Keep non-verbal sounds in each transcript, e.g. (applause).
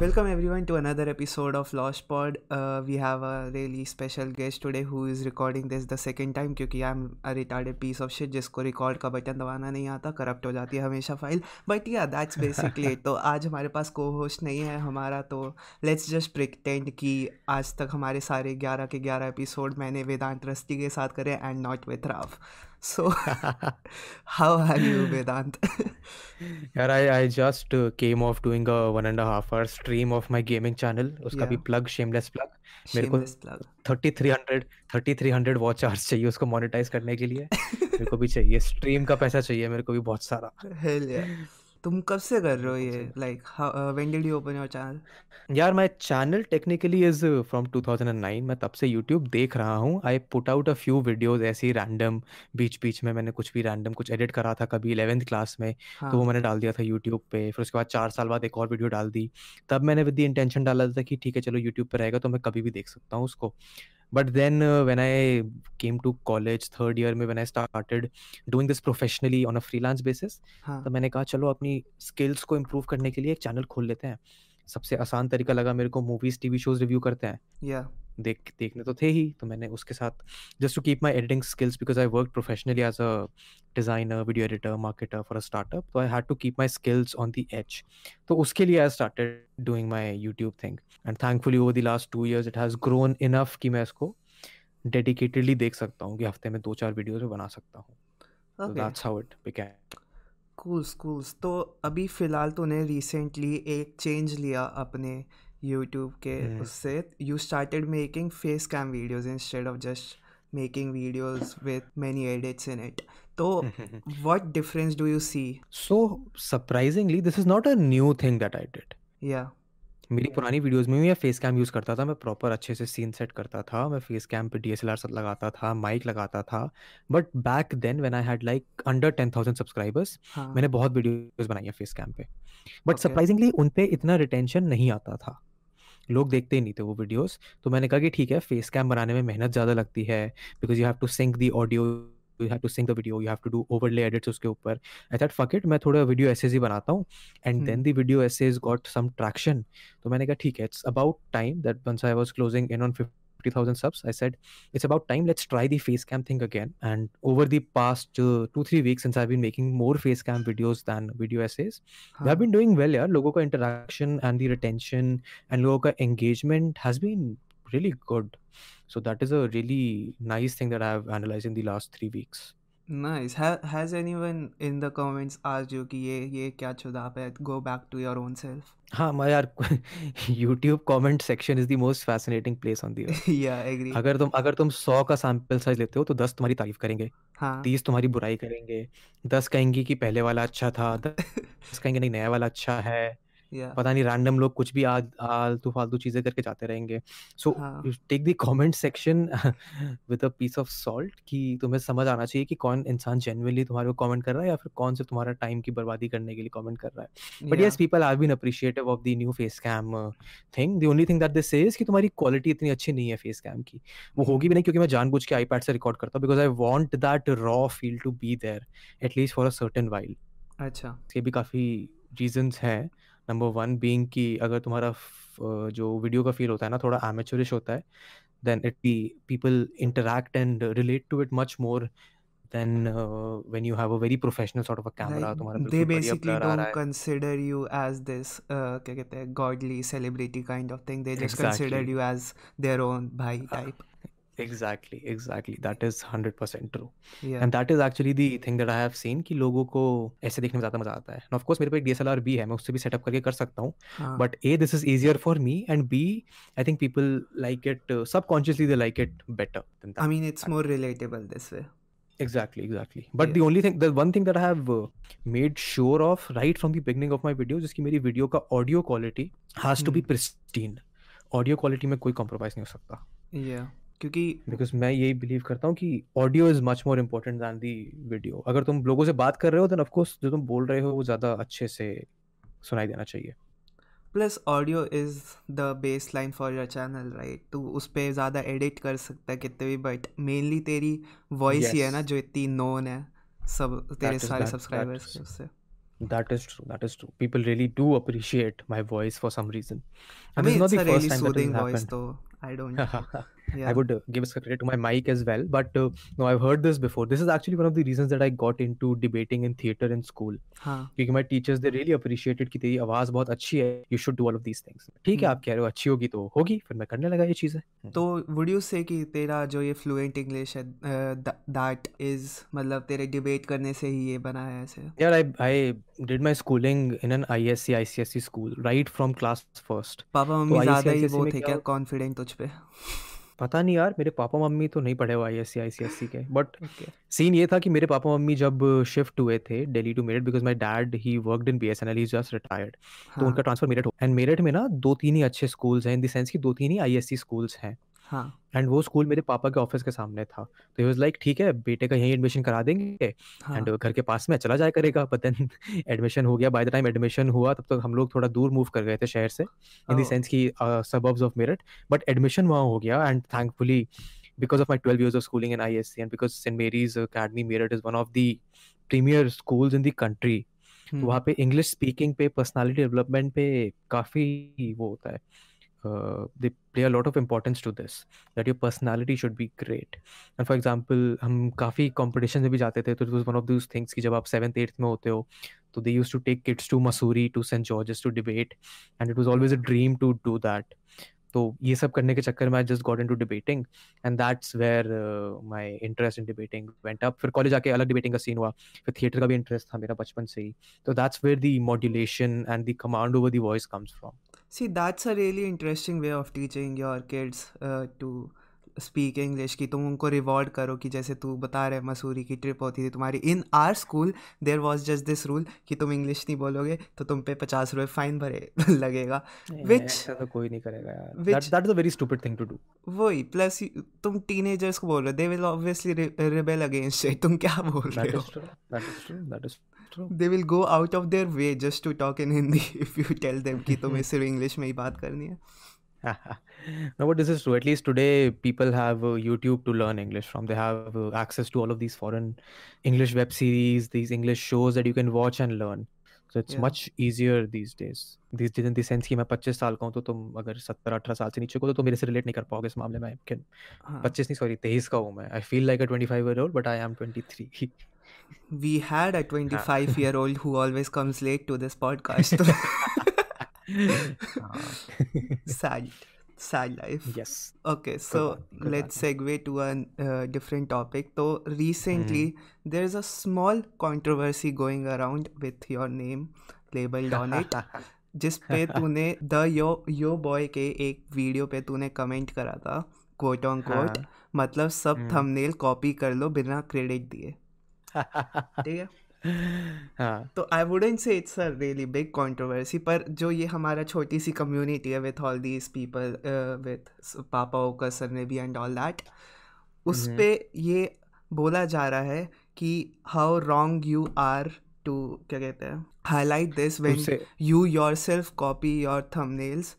Welcome everyone to another episode of Lost Pod. Uh, we have a really special guest today who is recording this the second time क्योंकि I'm a retarded piece of shit जिसको record का button दबाना नहीं आता corrupt हो जाती है हमेशा फ़ाइल बट या दैट्स बेसिकली तो आज हमारे पास को होस्ट नहीं है हमारा तो लेट्स जस्ट प्रिटेंड कि आज तक हमारे सारे ग्यारह के ग्यारह एपिसोड मैंने वेदांत रस्ती के साथ करे and not with Rao So, how are you, Vedant? यार I I just uh, came off doing a one and a half hour stream of my gaming channel उसका भी plug shameless plug मेरे को 3300 3300 watch hours चाहिए उसको monetise करने के लिए मेरे को भी चाहिए स्ट्रीम का पैसा चाहिए मेरे को भी बहुत सारा Hell yeah. तुम कब से कर रहे हो ये? Like when did you open your channel यार my channel technically is from 2009 मैं तब से यूट्यूब देख रहा हूँ। I put out a few videos ऐसे ही रैंडम बीच बीच में मैंने कुछ भी रैंडम कुछ एडिट करा था कभी 11th क्लास में तो वो हाँ। मैंने डाल दिया था यूट्यूब पे। फिर उसके बाद चार साल बाद एक और वीडियो डाल दी। तब मैंने विद द इंटेंशन डाला था कि ठीक है चलो यूट्यूब पर रहेगा तो मैं कभी भी देख सकता हूँ उसको। But then when I came to college third year में when I started doing this professionally on a freelance basis हाँ। तो मैंने कहा चलो अपनी स्किल्स को इम्प्रूव करने के लिए एक चैनल खोल लेते हैं। सबसे आसान तरीका लगा मेरे को मूवीज़ टीवी शोज़ रिव्यू करते हैं। देख देखने तो थे ही तो मैंने उसके साथ just to keep my editing skills because I work professionally as a designer video editor marketer for a startup तो I had to keep my skills on the edge तो उसके लिए I started doing my YouTube thing and thankfully over the last two years it has grown enough कि मैं इसको dedicatedly देख सकता हूँ कि हफ़्ते में दो चार वीडियोज़ बना सकता हूँ। तो that's how it became cool cool तो अभी फ़िलहाल तूने रिसेंटली एक चेंज लिया अपने यूट्यूब के उससे you started making face cam videos instead of just making videos with many edits in it तो what difference do you see So surprisingly, this is not a new thing that I did. या मेरी पुरानी videos में मैं face cam use करता था मैं proper अच्छे से सीन सेट करता था मैं फेस कैम पे डीएसएलआर सब लगाता था माइक लगाता था but back then when I had like under ten thousand subscribers मैंने बहुत वीडियोस बनाई है फेस कैम पे। बट सरप्राइजिंगली उन पे इतना रिटेंशन नहीं आता था। लोग देखते ही नहीं थे वो वीडियोस। तो मैंने कहा कि ठीक है फेस कैम बनाने में मेहनत ज़्यादा लगती है because you have to sync the audio you have to sync the video you have to do overlay edits उसके ऊपर। आई थॉट फक इट मैं थोड़ा वीडियो एसेज ही बनाता हूँ। And then the video essays got some traction तो मैंने कहा ठीक है it's about time that once I was closing in on 50,000 subs, I said, it's about time. Let's try the face cam thing again. And over the past uh, two, three weeks, since I've been making more face cam videos than video essays, they have हाँ been doing well. Yeah, logo ka interaction and the retention and logo ka engagement has been really good. So that is a really nice thing that I have analyzed in the last three weeks. Nice has anyone in the comments asked you कि ये ये क्या छुदाप है? Go back to your own self हाँ मैं यार (laughs) YouTube comment section is the most fascinating place on the या एग्री अगर तुम अगर तुम 100 का सैंपल साइज़ लेते हो तो 10 तुम्हारी तारीफ़ करेंगे। हाँ। 30 तुम्हारी बुराई करेंगे। 10 कहेंगे कि पहले वाला अच्छा था 10 (laughs) कहेंगे नहीं नया वाला अच्छा है। या पता नहीं रैंडम लोग कुछ भी आज आलतू फालतू चीज़ें करके जाते रहेंगे। So you take the comment section with a piece of salt कि तुम्हें समझ आना चाहिए कि कौन इंसान जेन्युइनली तुम्हारे को कमेंट कर रहा है या फिर कौन से तुम्हारा टाइम की बर्बादी करने के लिए कमेंट कर रहा है। But yes people have been appreciative of the new face cam thing the only thing that this is कि तुम्हारी क्वालिटी इतनी अच्छी नहीं है फेस कैम की। वो होगी भी नहीं क्योंकि मैं जानबूझ के आईपैड से रिकॉर्ड करता हूँ because I want that raw feel to be there at least for a certain while अच्छा। इसके भी काफ़ी रीजंस हैं। नंबर वन बीइंग कि अगर तुम्हारा जो वीडियो का फील होता है ना थोड़ा एमेचरिश होता है then it be people interact and relate to it much more than when you have a very professional sort of a camera like तुम्हारा they basically don't रहा है। consider you as this uh, क्या कहते हैं godly celebrity kind of thing. They just consider exactly you as their own भाई type. Exactly exactly that is hundred percent true yeah and that is actually the thing that I have seen कि लोगों को ऐसे देखने में ज़्यादा मज़ा आता है ऑफ़ कोर्स मेरे पे एक डीएसएलआर भी है मैं उससे भी सेटअप करके कर सकता हूँ हाँ but a this is easier for me and b i think people like it uh, subconsciously they like it better than I that mean it's more relatable this way exactly exactly but yeah the only thing the one thing that i have uh, made sure of right from the beginning of my videos is कि मेरी video का audio quality has hmm. to be hmm pristine audio quality में कोई compromise नहीं हो सकता yeah क्योंकि because मैं यही बिलीव करता हूँ कि audio is much more important than the video अगर तुम लोगों से बात कर रहे हो देन ऑफ़ कोर्स जो तुम बोल रहे हो वो ज़्यादा अच्छे से सुनाई देना चाहिए plus audio is the baseline for your channel right तू उस पर ज़्यादा एडिट कर सकता है कितने भी बट मेनली तेरी वॉइस ही है ना जो इतनी नोन है सब तेरे that सारे सब्सक्राइबर्स के उससे That is true. That is true. People really do appreciate my voice for some reason. And is mean, not it's the a first really time that soothing voice, happened. though. I don't. (laughs) I would uh, give us credit to my mic as well, but uh, no, I've heard this before. This is actually one of the reasons that I got into debating in theater in school. हाँ क्योंकि my teachers they really appreciated कि तेरी आवाज़ बहुत अच्छी है. You should do all of these things. ठीक है, हम्म आप कह रहे हो अच्छी होगी तो होगी. फिर मैं करने लगा ये चीज़ें. तो वुड यू से कि तेरा जो ये फ्लुएंट इंग्लिश है दैट इज़ मतलब तेरे डिबेट करने से ही ये बना है ऐसे Yeah, I I did my schooling in an ISC ICSE school right from class first. पापा तो मम्मी ज़्यादा ही वो थे क्या कॉन्फिडेंट तुझ पे पता नहीं यार मेरे पापा मम्मी तो नहीं पढ़े हुए I S C I C S C के बट ओके। सीन ये था कि मेरे पापा मम्मी जब शिफ्ट हुए थे Delhi to Meerut because my dad he worked in B S N L is just retired तो उनका हाँ ट्रांसफ़र मेरठ हो एंड मेरठ में ना दो तीन ही अच्छे स्कूल्स हैं इन देंस सेंस कि दो तीन ही आई एस सी स्कूल्स हैं। हाँ। एंड वो स्कूल मेरे पापा के ऑफ़िस के सामने था। तो वाज लाइक ठीक है बेटे का यहीं एडमिशन करा देंगे। एंड हाँ। घर के पास में चला जाया करेगा बट देन एडमिशन हो गया। बाय द टाइम एडमिशन हुआ तब तक हम लोग थोड़ा दूर मूव कर गए थे शहर से। इन द सेंस कि suburbs of Meerut but admission वहाँ हो गया and thankfully because of my 12 years of schooling in ISC and because St. Mary's Academy Meerut is one of the premier schools in the country तो हम्म। वहाँ पे English speaking पे personality development पे काफ़ी वो होता है। They play a lot of importance to this that your personality should be great and for example हम काफ़ी कंपटीशन में भी जाते थे तो it was one of those things कि जब आप सेवन्थ एट्थ में होते हो तो they use to take kids to Mussoorie to Saint George's to debate and it was always a dream to do that तो ये सब करने के चक्कर में I just got into debating and that's where my interest in debating went up फिर college आके अलग डिबेटिंग का सीन हुआ, फिर थिएटर का भी इंटरेस्ट था मेरा बचपन से ही। तो that's where the modulation and the command over the voice comes from See, that's a really interesting way of teaching your kids uh, to speak English की तुम उनको रिवॉर्ड करो कि जैसे तू बता रहे मसूरी की ट्रिप होती थी तुम्हारी। In our school there was just this rule कि तुम इंग्लिश नहीं बोलोगे तो तुम पे पचास रुपये फाइन भरे (laughs) लगेगा। विच तो कोई नहीं करेगा यार। That which is a very stupid thing to do वही प्लस तुम टीनेजर्स को बोल रहे हो they will obviously rebel against तुम क्या बोल रहे हो? They will go out of their way just to talk in Hindi if you tell them कि तुम्हें सिर्फ़ इंग्लिश में ही बात करनी है no, but this is true. At least today, people have uh, YouTube to learn English from. They have uh, access to all of these foreign English web series, these English shows that you can watch and learn. So it's Yeah. much easier these days. These days in the sense कि मैं 25 साल का हूँ तो तुम अगर 17 18 साल से नीचे को तो तुम मेरे से रिलेट नहीं कर पाओगे इस मामले में कि हाँ 25 नहीं सॉरी 23 का हूँ मैं I feel like a 25 year old but I am 23 we had a 25 year old who always comes late to this podcast sad sad life yes okay so नहीं कोई let's बात segue to a uh, different topic so recently mm. there's a small controversy going around with your name labeled on it जिस पे तूने the yo yo boy के एक video पे तूने कमेंट करा था कोट ऑन कोट हाँ मतलब सब हम्म थंबनेल कॉपी कर लो बिना क्रेडिट दिए ठीक है? हाँ। तो I wouldn't say it's a really big controversy पर जो ये हमारा छोटी सी कम्युनिटी है with all these people with पापा ओकर सरनेबी एंड ऑल दैट उस पर ये बोला जा रहा है कि how wrong you are to क्या कहते हैं हाईलाइट दिस व्हेन उससे you yourself copy your thumbnails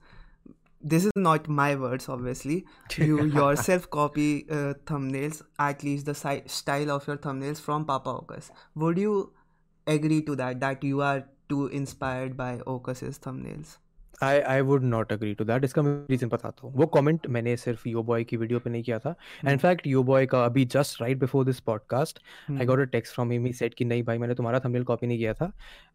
this is not my words obviously. (laughs) You yourself copy uh, thumbnails at least the si- style of your thumbnails from papa okas would you agree to that that you are too inspired by okas's thumbnails? I I would not agree to that इसका मैं reason बताता हूँ। वो comment मैंने सिर्फ़ यो boy की video पे नहीं किया था। हम्म इनफैक्ट यो बॉय का अभी just right before this podcast I hmm got a text from him he said कि नहीं भाई मैंने तुम्हारा थंबनेल कॉपी नहीं किया था।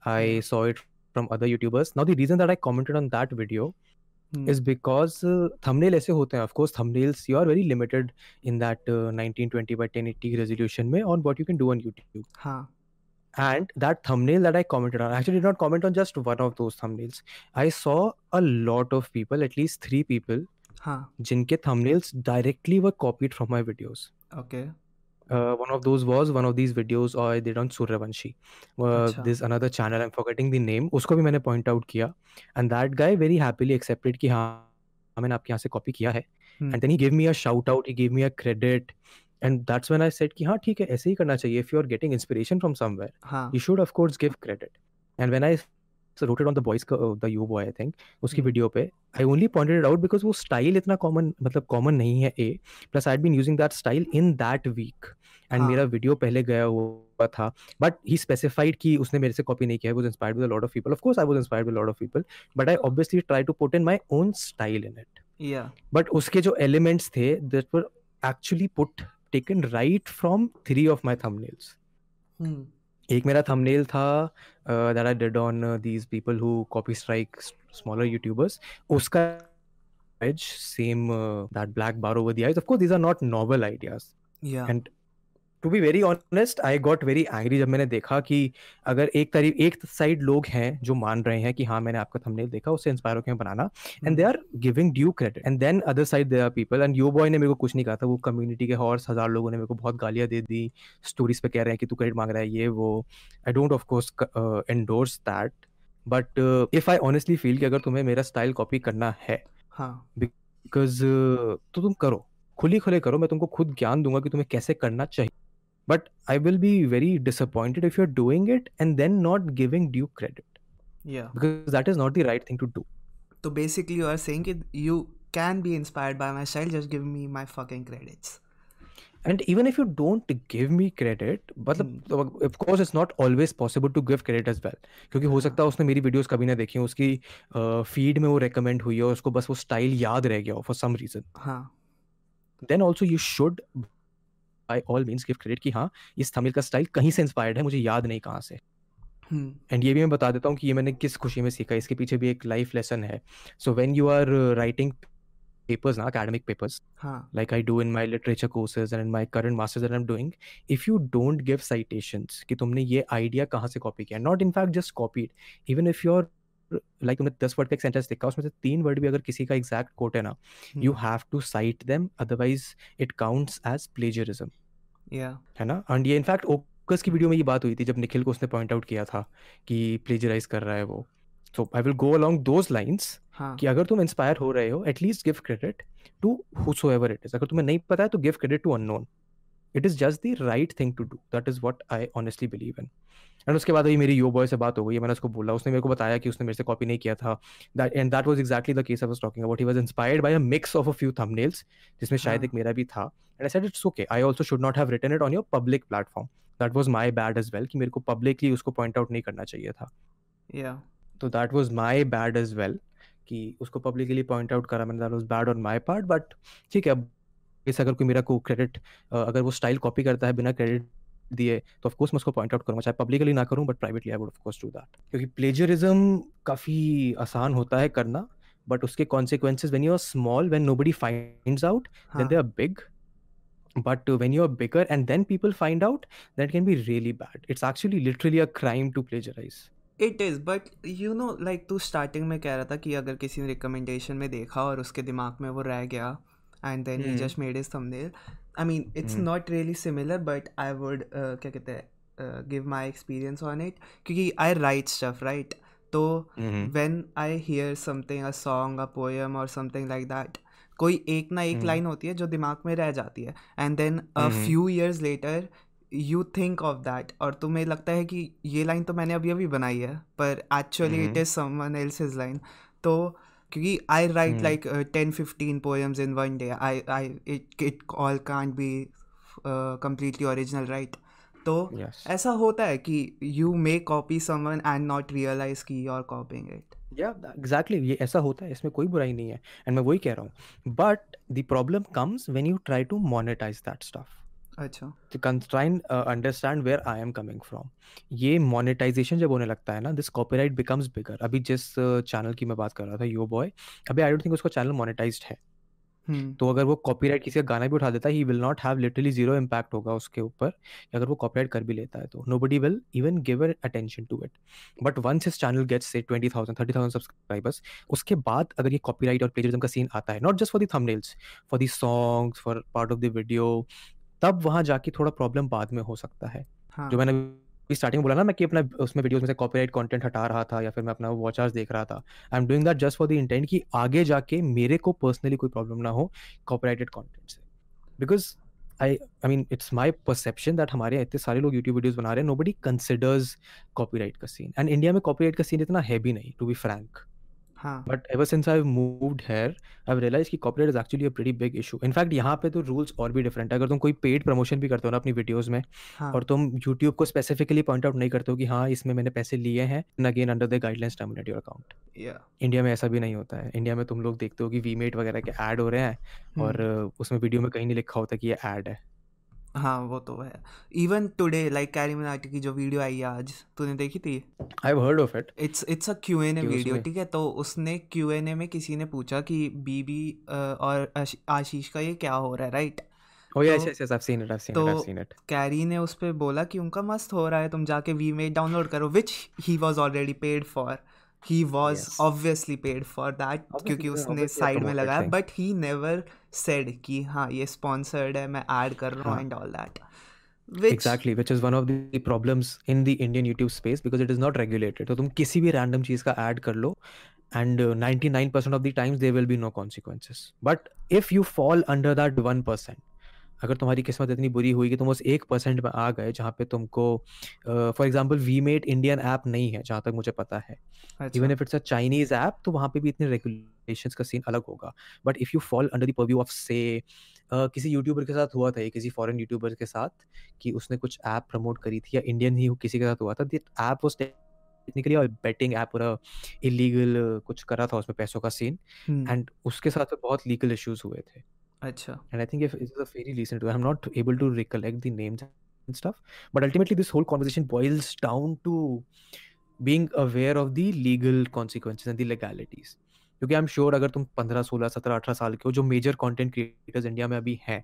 I yeah saw it from other YouTubers now the reason that I commented on that video hmm is because uh, thumbnail ऐसे होते हैं of course thumbnails you are very limited in that uh, 1920 by 1080 resolution में on what you can do on YouTube हाँ and that thumbnail that I commented on I actually did not comment on just one of those thumbnails I saw a lot of people at least three people हाँ जिनके thumbnails directly were copied from my videos okay uh, one of those was one of these videos I did on Suryavanshi. Uh, अच्छा there's another channel I'm forgetting the name. उसको भी मैंने point out किया and that guy very happily accepted कि हाँ मैंने आपके यहाँ से copy किया है हम्म and then he gave me a shout out he gave me a credit and that's when I said कि हाँ ठीक है ऐसे ही करना चाहिए if you're getting inspiration from somewhere हाँ you should of course give credit and when I wrote it on the boys का uh, the you boy I think उसकी वीडियो पे। I only pointed it out because वो style इतना common मतलब common नहीं है A plus I had been using that style in that week. And मेरा वीडियो पहले गया हुआ था बट ही स्पेसिफाइड कि उसने मेरे से कॉपी नहीं किया was inspired with a lot of people of course I was inspired with a lot of people but I obviously try to put in my own style in it या but उसके जो elements थे that were actually put taken right from three of my thumbnails एक मेरा thumbnail था that I did on these people who copy strike smaller YouTubers उसका as same that black bar over the eyes of course these are not novel ideas and to be very honest I got very angry जब मैंने देखा कि अगर एक तरी एक side लोग हैं जो मान रहे हैं कि हाँ मैंने आपका थंबनेल देखा उससे इंस्पायर होकर बनाना। And they are giving due credit and then other side they are people and yo boy ने मेरे को कुछ नहीं कहा था वो कम्युनिटी के हॉर्स हज़ार लोगों ने मेरे को बहुत गालियाँ दे दी स्टोरीज पे कह रहे हैं कि तू क्रेडिट मांग रहा है ये वो। I don't of course endorse that but if I honestly feel कि अगर तुम्हें मेरा स्टाइल कॉपी करना है हाँ। बिकॉज़ तो तुम करो। खुली खुले करो मैं तुमको खुद ज्ञान दूँगा कि तुम्हें कैसे करना चाहिए। but I will be very disappointed if you are doing it and then not giving due credit या because that is not the right thing to do तो बेसिकली यू आर सेइंग कि you can be inspired by my style just give me my fucking credits and even if you don't give me credit मतलब of course it's not always possible to give credit as well क्योंकि हो सकता है उसने मेरी videos कभी ना देखी हो उसकी फीड में वो रेकमेंड हुई हो उसको बस वो स्टाइल याद रह गया हो फॉर सम रीजन हाँ then also you should by all means give credit कि हाँ इस तमिल का स्टाइल कहीं से इंस्पायर्ड है मुझे याद नहीं कहाँ से। हम्म। एंड ये भी मैं बता देता हूँ कि ये मैंने किस खुशी में सीखा इसके पीछे भी एक लाइफ लेसन है। So when you are writing papers ना academic papers like I do in my literature courses and my current masters and am doing if you don't give citations कि तुमने ये आइडिया कहाँ से कॉपी किया not in fact just copied even if you are like तुमने दस word का एक सेंटेंस लिखा उसमें से तीन वर्ड भी अगर किसी का एग्जैक्ट कोट है ना you have to cite them otherwise it counts as plagiarism है ना? एंड ये इनफैक्ट ओकस की वीडियो में ये बात हुई थी जब निखिल को उसने पॉइंट आउट किया था कि प्लेजराइज कर रहा है वो। So I will go along those lines हाँ। कि अगर तुम इंस्पायर हो रहे हो at least give credit to whosoever it is अगर तुम्हें नहीं पता है तो give credit to unknown it is just the right thing to do that is what I honestly believe in and उसके बाद अभी मेरी यो बॉय से बात हो गई मैंने उसको बोला। उसने मेरे को बताया कि उसने मेरे से कॉपी नहीं किया था। That and that was exactly the case I was talking about he was inspired by a mix of a few thumbnails जिसमें शायद हाँ। एक मेरा भी था। And I said it's okay I also should not have written it on your public platform that was my bad as well कि मेरे को पब्लिकली उसको पॉइंट आउट नहीं करना चाहिए था. या तो that was my bad as well कि उसको पब्लिकली पॉइंट आउट करा। मैंने that was bad on my part but ठीक है इस अगर कोई मेरा को क्रेडिट अगर वो स्टाइल कॉपी करता है बिना क्रेडिट दिए तो ऑफ़ कोर्स मैं उसको पॉइंट आउट करूँगा चाहे पब्लिकली ना करूँ but privately I would of course do that क्योंकि प्लेजरिज्म काफ़ी आसान होता है करना बट उसके consequences when you are small when nobody finds out then हाँ। they are big. But when you're bigger and then people find out that can be really bad. It's actually literally a crime to plagiarize. It is but you know like तू starting में कह रहा था कि अगर किसी ने recommendation में देखा और उसके दिमाग में वो रह गया and then he. Just made his thumbnail I mean it's. Not really similar but I would क्या कहते हैं give my experience on it क्योंकि आई राइट स्टफ़ राइट तो when I hear something, a song, a poem or something like that, कोई एक ना एक। Line होती है जो दिमाग में रह जाती है and then a. Few years later you think of that और तुम्हें लगता है कि ये लाइन तो मैंने अभी अभी बनाई है पर actually it. Is someone else's line तो क्योंकि I write. Like ten fifteen poems in one day I I it it all can't be completely original right तो ऐसा होता है कि you may copy someone and not realise की you are copying it yeah exactly. ये ऐसा होता है इसमें कोई बुराई नहीं है। एंड मैं वही कह रहा हूँ। But the problem comes when you try to monetise that stuff अच्छा। uh, understand where I am coming from. ये मोनेटाइजेशन जब होने लगता है ना दिस कॉपीराइट बिकम्स बिगर अभी जिस चैनल की मैं बात कर रहा था यो बॉय अभी आई डोंट थिंक उसका चैनल मोनेटाइज्ड है। हम्म। तो अगर वो कॉपीराइट किसी का गाना भी उठा देता है he will not have literally zero impact होगा उसके ऊपर अगर वो कॉपीराइट कर भी लेता है तो। Nobody will even give attention to it but once his channel gets say twenty thousand thirty thousand subscribers उसके बाद अगर ये कॉपीराइट और प्लेजरिज्म का सीन आता है not just for the thumbnails for the songs for part of the video तब वहाँ जाके थोड़ा प्रॉब्लम बाद में हो सकता है। हाँ। जो मैंने स्टार्टिंग में बोला ना मैं कि अपना उसमें वीडियोस में से कॉपीराइट कंटेंट हटा रहा था या फिर मैं अपना वॉच आवर्स देख रहा था। I am doing that just for the intent कि आगे जाके मेरे को पर्सनली कोई प्रॉब्लम ना हो कॉपीराइटेड कंटेंट से। Because I I mean it's my perception that हमारे इतने सारे लोग यूट्यूब वीडियोस बना रहे हैं नो बडी कंसिडर्स कॉपीराइट का सीन एंड इंडिया में कॉपीराइट का सीन इतना है भी नहीं टू बी फ्रैंक हाँ। But ever since I moved here I realise कि copyright is actually a pretty big issue in fact यहाँ पे तो रूल्स और भी डिफरेंट है। अगर तुम कोई पेड प्रमोशन भी करते हो ना अपनी वीडियोस में हाँ। और तुम यूट्यूब को स्पेसिफिकली पॉइंट आउट नहीं करते हो कि हाँ इसमें मैंने पैसे लिए हैं again under the guidelines terminate your account India में ऐसा भी नहीं होता है। इंडिया में तुम लोग देखते हो कि वीमेट वगैरह के ऐड हो रहे हैं और हम्म। uh, उसमें वीडियो में कहीं नहीं लिखा होता कि ये ऐड है। हाँ वो तो है even today like Carry Minati की जो वीडियो आई है आज तूने देखी थी I heard of it it's it's a Q N A video ठीक है तो उसने क्यू एन ए में किसी ने पूछा कि बीबी और आशीष का ये क्या हो रहा है राइट Oh yes, तो yes, yes. I've seen it. I've seen it. I've तो seen it. कैरी ने उस पर बोला कि उनका मस्त हो रहा है तुम जाके वी मेड डाउनलोड करो which he was already paid for he was obviously paid for that क्योंकि उसने साइड में लगाया बट ही नेवर सेड कि हाँ ये स्पॉन्सर्ड है मैं ऐड कर रहा हूँ हाँ. And all that Which... Exactly, which is one of the problems in the Indian YouTube space because it is not regulated. तो तुम किसी भी random चीज़ का ऐड कर लो and uh, 99% of the times there will be no consequences. But if you fall under that 1%, अगर तुम्हारी किस्मत इतनी बुरी हुई कि तुम उस एक परसेंट में आ गए जहाँ पे तुमको for example we made Indian app नहीं है जहाँ तक मुझे पता है। Even if it's a Chinese app तो वहाँ पे भी इतने रेगुलेशंस का सीन अलग होगा। But if you fall under the purview of से किसी यूट्यूबर के साथ हुआ था ये किसी फॉरेन यूट्यूबर के साथ कि उसने कुछ ऐप प्रमोट करी थी या इंडियन ही किसी के साथ हुआ था दैट ऐप वाज टेक्निकली और बेटिंग ऐप पूरा इलीगल कुछ करा था उसमें पैसों का सीन एंड उसके साथ बहुत लीगल इश्यूज़ हुए थे। अच्छा and I think if this is a very recent, I'm not able to recollect the names and stuff, but ultimately this whole conversation boils down to being aware of the legal consequences and the legalities. क्योंकि I am sure अगर तुम 15, 16, 17, 18 साल के हो जो major content creators India में अभी हैं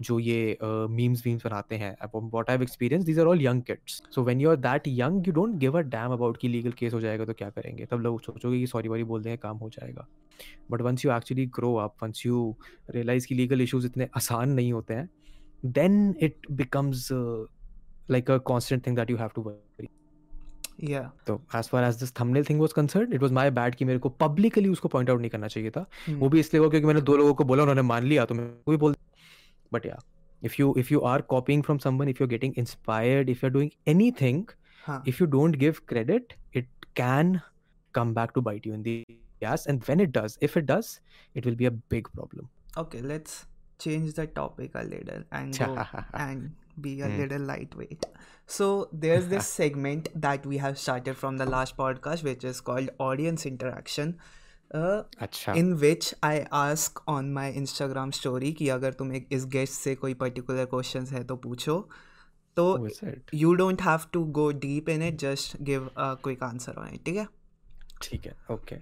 जो ये मीम्स वीम्स बनाते हैं I have experience these are all young kids so when you are that young you don't give a damn about कि लीगल केस हो जाएगा तो क्या करेंगे? तब लोग सोचोगे कि सॉरी वॉरी बोल देंगे काम हो जाएगा। But once you actually grow up once you realise कि लीगल इश्यूज़ इतने आसान नहीं होते हैं then it becomes like a constant thing that you have to worry या तो as far as this thumbnail thing was concern it was my bad कि मेरे को पब्लिकली उसको पॉइंट आउट नहीं करना चाहिए था। वो हम्म भी इसलिए हुआ क्योंकि मैंने दो लोगों को बोला उन्होंने मान लिया तो मैं वो भी बोल but yeah if you if you are copying from someone if you're getting inspired if you're doing anything huh. if you don't give credit it can come back to bite you in the ass and when it does if it does it will be a big problem okay let's change the topic a little and go (laughs) and be a mm. little lightweight so there's this (laughs) segment that we have started from the last podcast which is called audience interaction अच्छा। in which I ask on my Instagram story कि अगर तुम एक इस guest से कोई particular question है तो पूछो। तो? You don't have to go deep in it just give a quick answer on it ठीक है? ठीक है ओके।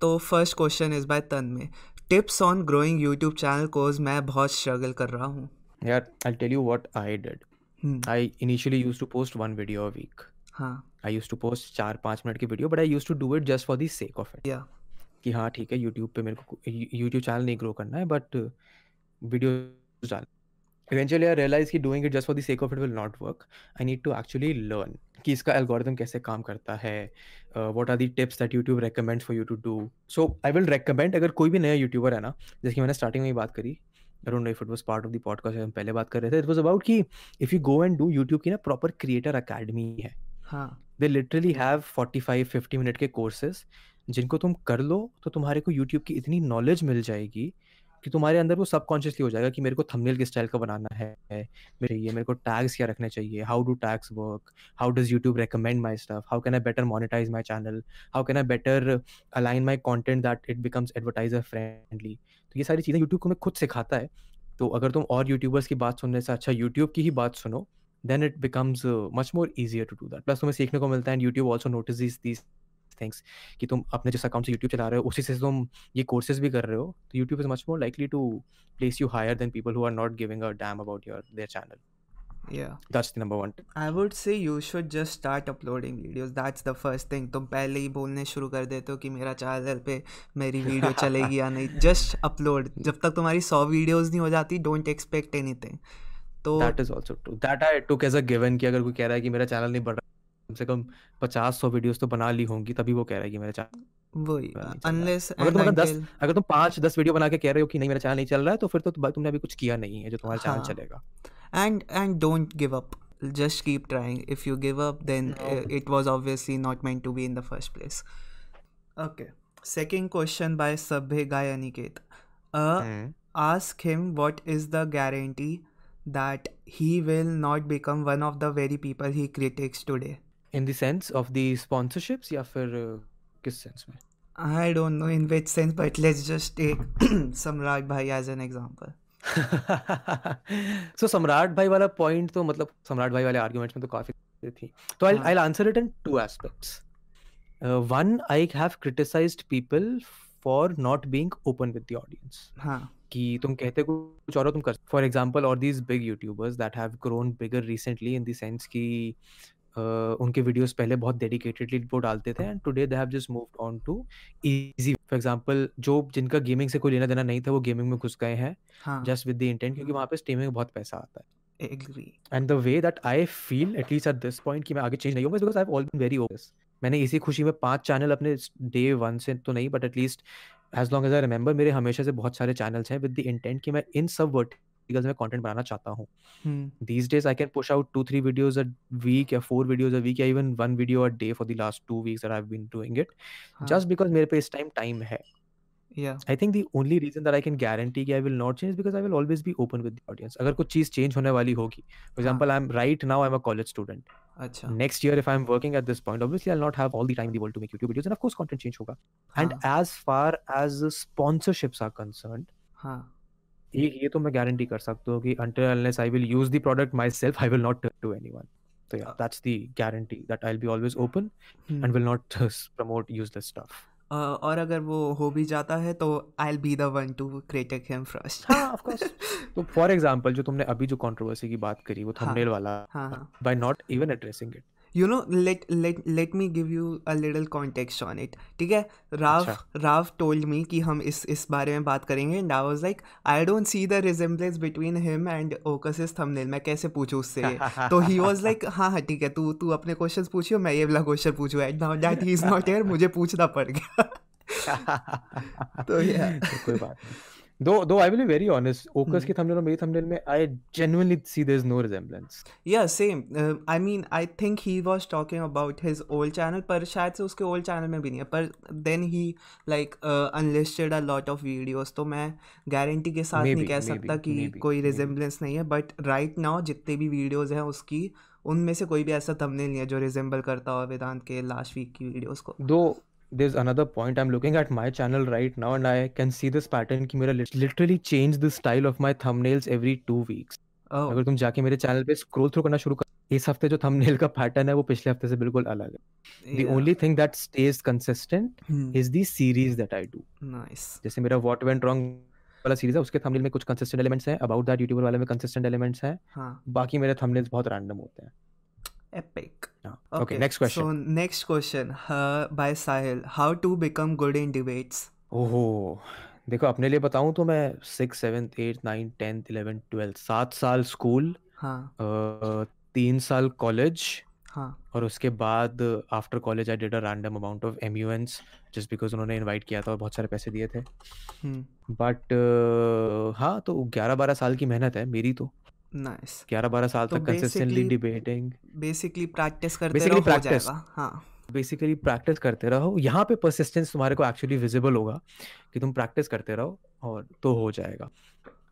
तो फ़र्स्ट क्वेश्चन इज़ बाय तन में tips on growing YouTube channel cause मैं बहुत स्ट्रगल कर रहा हूँ. यार i'll tell you what i did. Hmm, i initially used to post one video a week. हाँ। I used to post चार पाँच मिनट की video but i used to do it just for the sake of it. या कि हाँ ठीक है YouTube पे मेरे को यूट्यूब चैनल नहीं ग्रो करना है बट वीडियो डाल। इवेंचुअली आई रियलाइज़ कि doing it just for the sake of it will not work I need to actually learn कि इसका एल्गोरिथम कैसे काम करता है what are the tips that YouTube recommends for you to do so I will recommend अगर कोई भी नया यूट्यूबर है ना जैसे कि मैंने स्टार्टिंग में ही बात करी I know if it was part of the podcast हम पहले बात कर रहे थे इट वाज अबाउट कि if you go and do YouTube की ना प्रॉपर क्रिएटर अकेडमी है। हाँ। दे लिटरली हैव 45 50 मिनट के कोर्सेज जिनको तुम कर लो तो तुम्हारे को यूट्यूब की इतनी नॉलेज मिल जाएगी कि तुम्हारे अंदर वो सबकॉन्शियसली हो जाएगा कि मेरे को थंबनेल किस स्टाइल का बनाना है, मेरे ये, मेरे को टैग्स क्या रखने चाहिए how do tags work how does YouTube recommend my stuff how can I better monetise my channel how can I better align my content that it becomes advertiser friendly तो ये सारी चीज़ें यूट्यूब को मैं खुद सिखाता है। तो अगर तुम और यूट्यूबर्स की बात सुनने से अच्छा यूट्यूब की ही बात सुनो then it becomes uh, much more easier to do that plus तुम्हें सीखने को मिलता है and YouTube also notices these things कि तुम अपने जिस अकाउंट से YouTube चला रहे हो उसी से तुम ये कोर्सेज भी कर रहे हो तो YouTube is much more likely to place you higher than people who are not giving a damn about your their channel या that's the number one. I would say you should just start uploading videos that's the first thing तुम पहले ही बोलने शुरू कर देते हो कि मेरा चैनल पे मेरी वीडियो चलेगी या नहीं जस्ट अपलोड जब तक तुम्हारी सौ वीडियोस नहीं हो जाती डोंट एक्सपेक्ट एनीथिंग तो that is also true that I took as a given कि अगर कोई कह रहा है कि मेरा चैनल नहीं बढ़ रहा कम से कम 50 100 वीडियोस तो बना ली होंगी तभी वो कह रहा है कि मेरा चैनल वही अनलेस अगर तुम 10 अगर तुम 5 10 वीडियो बना के कह रहे हो कि नहीं मेरा चैनल नहीं चल रहा है तो फिर तो तुमने अभी कुछ किया नहीं है जो तुम्हारा चैनल चलेगा। And and don't give up just keep trying if you give up then it was obviously not meant to be in the first place okay second question by Sabhya Gyaniket a ask him what is the guarantee that he will not become one of the very people he critiques today. In the sense of the sponsorships या फिर uh, किस sense में? I don't know in which sense, but let's just take (clears throat) Samrat Bhai as an example. (laughs) so सम्राट भाई वाला point तो मतलब सम्राट भाई वाले आर्गुमेंट्स में तो काफी थी तो आई हाँ. I answer it in two aspects one I have criticised people for not being open with the audience हाँ। कि तुम कहते कुछ और तुम कर फॉर एग्जांपल और these big YouTubers that have grown bigger recently in the sense कि uh, उनके वीडियोस पहले बहुत डेडिकेटेडली वो डालते थे and today they have just moved on to easy for example जो जिनका गेमिंग से कोई लेना देना नहीं था वो गेमिंग में घुस गए हैं। हाँ। जस्ट विद द इंटेंट क्योंकि वहाँ पे स्ट्रीमिंग में बहुत पैसा आता है। Agree. And the way that I feel at least at this point कि मैं आगे चेंज नहीं होगा because I have all been very open मैंने इसी खुशी में पाँच चैनल अपने डे वन से तो नहीं but at least as long as I remember मेरे हमेशा से बहुत सारे चैनल्स हैं विद द इंटेंट कि मैं इन सब वर्टिकल्स मैं कॉन्टेंट बनाना चाहता हूँ। These days I can push out two three videos a week या फोर वीडियोज़ अ वीक या even one video a day for the last two weeks I been doing it just because मेरे पे इस time time है। Yeah I think the only reason that I can guarantee कि I will not change because I will always be open with the audience. अगर कुछ चीज़ change होने वाली होगी, for हाँ example, I'm right now I'm a college student. अच्छा Next year, if I'm working at this point, obviously I'll not have all the time in the world to make YouTube videos, and of course content change होगा. And हाँ as far as sponsorships are concerned, हाँ एक ये तो मैं guarantee कर सकता हूँ कि until unless I will use the product myself, I will not turn to anyone. So yeah, Uh, that's the guarantee that I'll be always open hmm. and will not promote useless stuff. और अगर वो हो भी जाता है तो I be then one to critic him first हाँ of course (laughs) तो फॉर एग्ज़ाम्पल जो तुमने अभी जो कॉन्ट्रोवर्सी की बात करी वो थंबनेल वाला हाँ हाँ. By not even addressing it you know let let let me give you a little context on it ठीक है? राव राव टोल्ड मी कि हम इस इस बारे में बात करेंगे and I was like I don't see the resemblance between him and ओकसिस thumbnail मैं कैसे पूछूँ उससे? तो ही वाज लाइक हाँ हाँ ठीक है तू तू अपने क्वेश्चंस पूछियो मैं ये वाला क्वेश्चन पूछूँ and now that he is not here मुझे पूछना पड़ गया। (laughs) तो या तो (laughs) कोई बात दो दो I will be very honest ओकस की थंबनेल और मेरी थंबनेल में I genuinely see there is no Yeah, same. Uh, I mean, I think he was talking about his old channel, पर शायद से उसके old channel में भी नहीं है पर then he like uh, unlisted a lot of videos तो मैं गारंटी के साथ maybe, नहीं कह maybe, सकता कि maybe, कोई maybe. नहीं है बट राइट नाउ जितने भी वीडियोस हैं उसकी उनमें से कोई भी ऐसा थंबनेल नहीं है जो रिजेंबल करता हो वेदांत के लास्ट वीक की वीडियोस को दो there's another point i'm looking at my channel right now and i can see this pattern कि मेरा lit- literally change the style of my thumbnails every two weeks ओह अगर तुम जाके मेरे चैनल पे स्क्रॉल थ्रू करना शुरू कर इस हफ़्ते जो थंबनेल का पैटर्न है वो पिछले हफ़्ते से बिल्कुल अलग है the या only thing that stays consistent is the series that I do nice जैसे मेरा what went wrong वाला सीरीज़ है उसके थंबनेल में कुछ कंसिस्टेंट एलिमेंट्स हैं अबाउट दैट यूट्यूबर वाले में कंसिस्टेंट एलिमेंट्स हैं हाँ बाकी मेरे थंबनेल्स बहुत रैंडम होते हैं epic okay Okay, next question so next question uh, by Sahil. How to become good in debates? ओहो देखो अपने लिए बताऊँ तो मैं six seventh eight nine tenth eleven twelfth सात साल स्कूल हाँ। तीन साल कॉलेज हाँ। और उसके बाद after college I did a random amount of um just because उन्होंने इनवाइट किया था और बहुत सारे पैसे दिए थे। हम्म। बट हाँ तो ग्यारह बारह साल की मेहनत है मेरी तो। नाइस ग्यारह बारह साल तो तक कंसिस्टेंटली डिबेटिंग बेसिकली प्रैक्टिस करते Basically रहो हो practice. जाएगा। हाँ। बेसिकली प्रैक्टिस करते रहो। यहाँ पे परसिस्टेंस तुम्हारे को एक्चुअली विजिबल होगा कि तुम प्रैक्टिस करते रहो और तो हो जाएगा।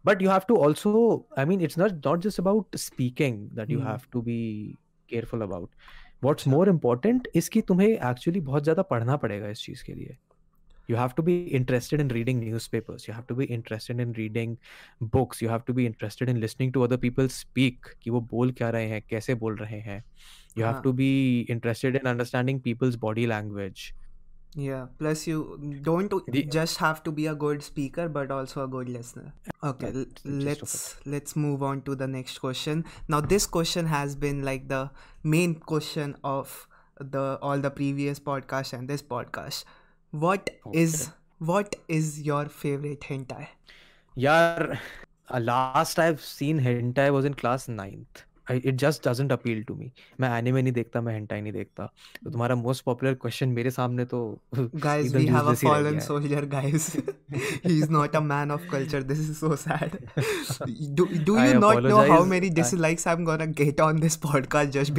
But you have to also I mean it's not not just about speaking that you. Have to be careful about what's more important इसकी तुम्हें एक्चुअली बहुत ज़्यादा पढ़ना पड़ेगा इस चीज़ के लिए। you have to be interested in reading newspapers you have to be interested in reading books you have to be interested in listening to other people speak कि वो बोल क्या रहे हैं कैसे बोल रहे हैं you have हाँ. to be interested in understanding people's body language yeah plus you don't The- just have to be a good speaker but also a good listener okay l- That's the gist of let's let's move on to the next question now this question has been like the main question of the all the previous podcast and this podcast What is what is your favorite hentai यार last I've seen hentai was in class ninth I, it just doesn't appeal to me मैं anime नहीं देखता मैं hentai नहीं देखता तो तुम्हारा most popular question मेरे सामने तो guys एकदम we have a useless ही रह fallen गया है। soldier guys he's not a man of culture this is so sad do, do I you not know how apologize. many I- dislikes i'm gonna get on this podcast just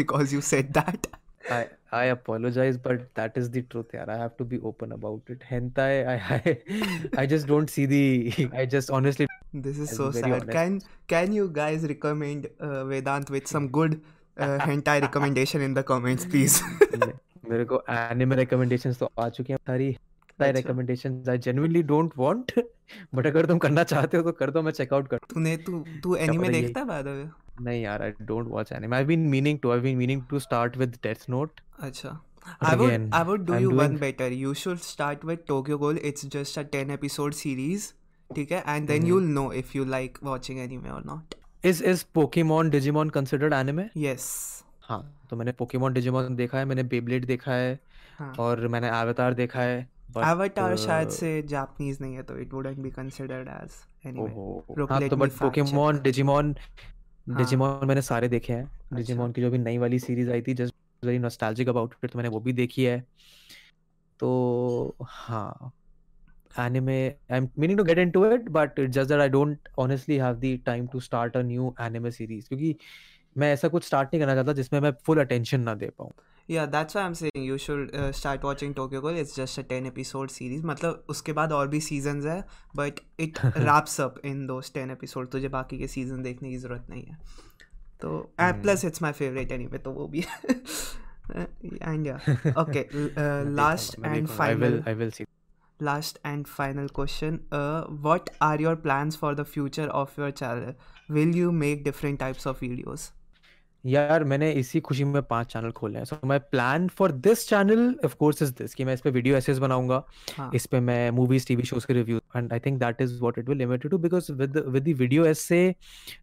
I I apologize, but that is the truth, yaar. I have to be open about it. Hentai, I, I, I just don't see the. I just honestly. This is so sad. honest. Can can you guys recommend uh, Vedant with some good uh, hentai recommendation in the comments, please? मेरे को anime recommendations तो आ चुकी हैं सारी अच्छा। recommendations I genuinely don't want but अगर तुम करना चाहते हो तो कर दो मैं check out कर तूने तू तू एनीमे पड़ेगी। देखता है बाय द वे नहीं यार I don't watch anime I been meaning to I been meaning to start with Death Note अच्छा। I would I would do you one better you should start with Tokyo Ghoul it's just a 10 episode series ठीक है? And then you will know if you like watching anime और not is is Pokemon Digimon considered anime yes हाँ तो मैंने Pokemon Digimon देखा है मैंने Beyblade देखा है और मैंने अवतार देखा है अवतार शायद से जापानीज नहीं है तो it wouldn't be considered as anime हाँ तो बट पोकेमोन डिजिमोन डिजिमॉन हाँ। मैंने सारे देखे हैं अच्छा। डिजिमॉन की जो भी नई वाली सीरीज़ आई थी just very nostalgic about it तो मैंने वो भी देखी है तो हाँ anime i'm meaning to get into it but it's just that i don't honestly have the time to start a new anime series क्योंकि मैं ऐसा कुछ स्टार्ट नहीं करना चाहता जिसमें मैं फुल अटेंशन ना दे पाऊँ Yeah, that's why I'm saying you should uh, start watching Tokyo Ghoul. It's just a 10 episode series. मतलब उसके बाद और भी seasons है but it wraps up in those 10 episode. तुझे बाकी के season देखने की ज़रूरत नहीं है. तो and Hmm. plus it's my favorite anyway तो वो भी and yeah. Okay, l- uh, मैं last देखूँगा, मैं and देखूँगा. I final will I will see last and final question. Uh, what are your plans यार मैंने इसी खुशी में पाँच चैनल खोले हैं so my plan for this channel of course is this कि मैं इस पे वीडियो एसेस बनाऊँगा हाँ. इस पे मैं मूवीज़ टीवी शोज़ के review and I think that is what it will limited to because with with the video essay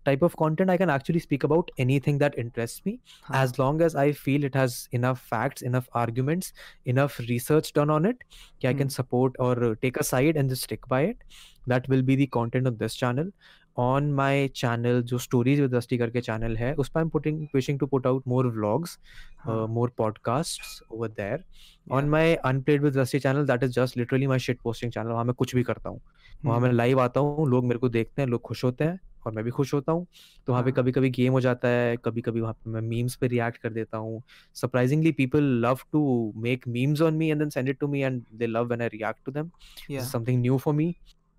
type of content I can actually speak about anything that interest me हाँ. as long as I feel it has enough facts, enough arguments, enough research done on it, कि can support or uh, take a side and just stick by it. That will be the content of this channel. On my channel जो stories with करके channel है उस पर putting put out more vlogs more podcast over there on my unplayed with dusty channel that is just literally my shit posting channel वहाँ मैं कुछ भी करता हूँ। हम्म। वहाँ मैं लाइव आता हूँ लोग मेरे को देखते हैं लोग खुश होते हैं और मैं भी खुश होता हूँ। तो वहाँ पे कभी कभी गेम हो जाता है कभी कभी वहाँ पे मैं मीम्स पे रिएक्ट कर देता हूँ। Surprisingly people love to make memes on me and send it to me and they love when I react to them something new for me